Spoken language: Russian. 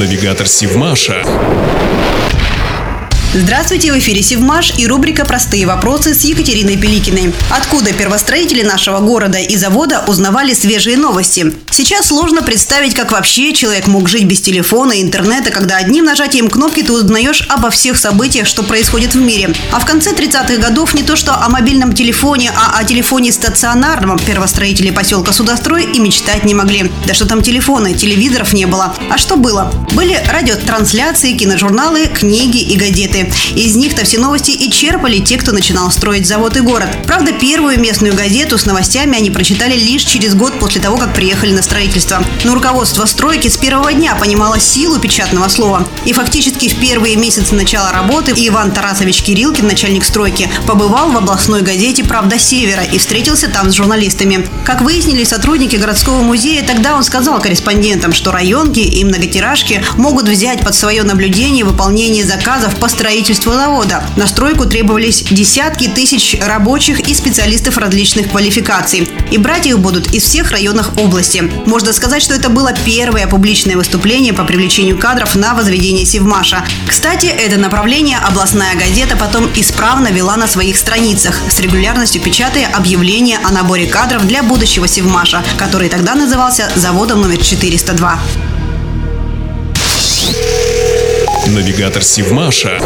Навигатор Сивмаша. Здравствуйте, в эфире Севмаш и рубрика «Простые вопросы» с Екатериной Пеликиной. Откуда первостроители нашего города и завода узнавали свежие новости? Сейчас сложно представить, как вообще человек мог жить без телефона и интернета, когда одним нажатием кнопки ты узнаешь обо всех событиях, что происходит в мире. А в конце 30-х годов не то что о мобильном телефоне, а о телефоне стационарном первостроители поселка Судострой и мечтать не могли. Да что там телефоны, телевизоров не было. А что было? Были радиотрансляции, киножурналы, книги и газеты газеты. Из них-то все новости и черпали те, кто начинал строить завод и город. Правда, первую местную газету с новостями они прочитали лишь через год после того, как приехали на строительство. Но руководство стройки с первого дня понимало силу печатного слова. И фактически в первые месяцы начала работы Иван Тарасович Кириллкин, начальник стройки, побывал в областной газете «Правда Севера» и встретился там с журналистами. Как выяснили сотрудники городского музея, тогда он сказал корреспондентам, что районки и многотиражки могут взять под свое наблюдение выполнение заказов по строительству строительству завода. На стройку требовались десятки тысяч рабочих и специалистов различных квалификаций. И брать их будут из всех районов области. Можно сказать, что это было первое публичное выступление по привлечению кадров на возведение Севмаша. Кстати, это направление областная газета потом исправно вела на своих страницах, с регулярностью печатая объявления о наборе кадров для будущего Севмаша, который тогда назывался заводом номер 402. Навигатор Сивмаша.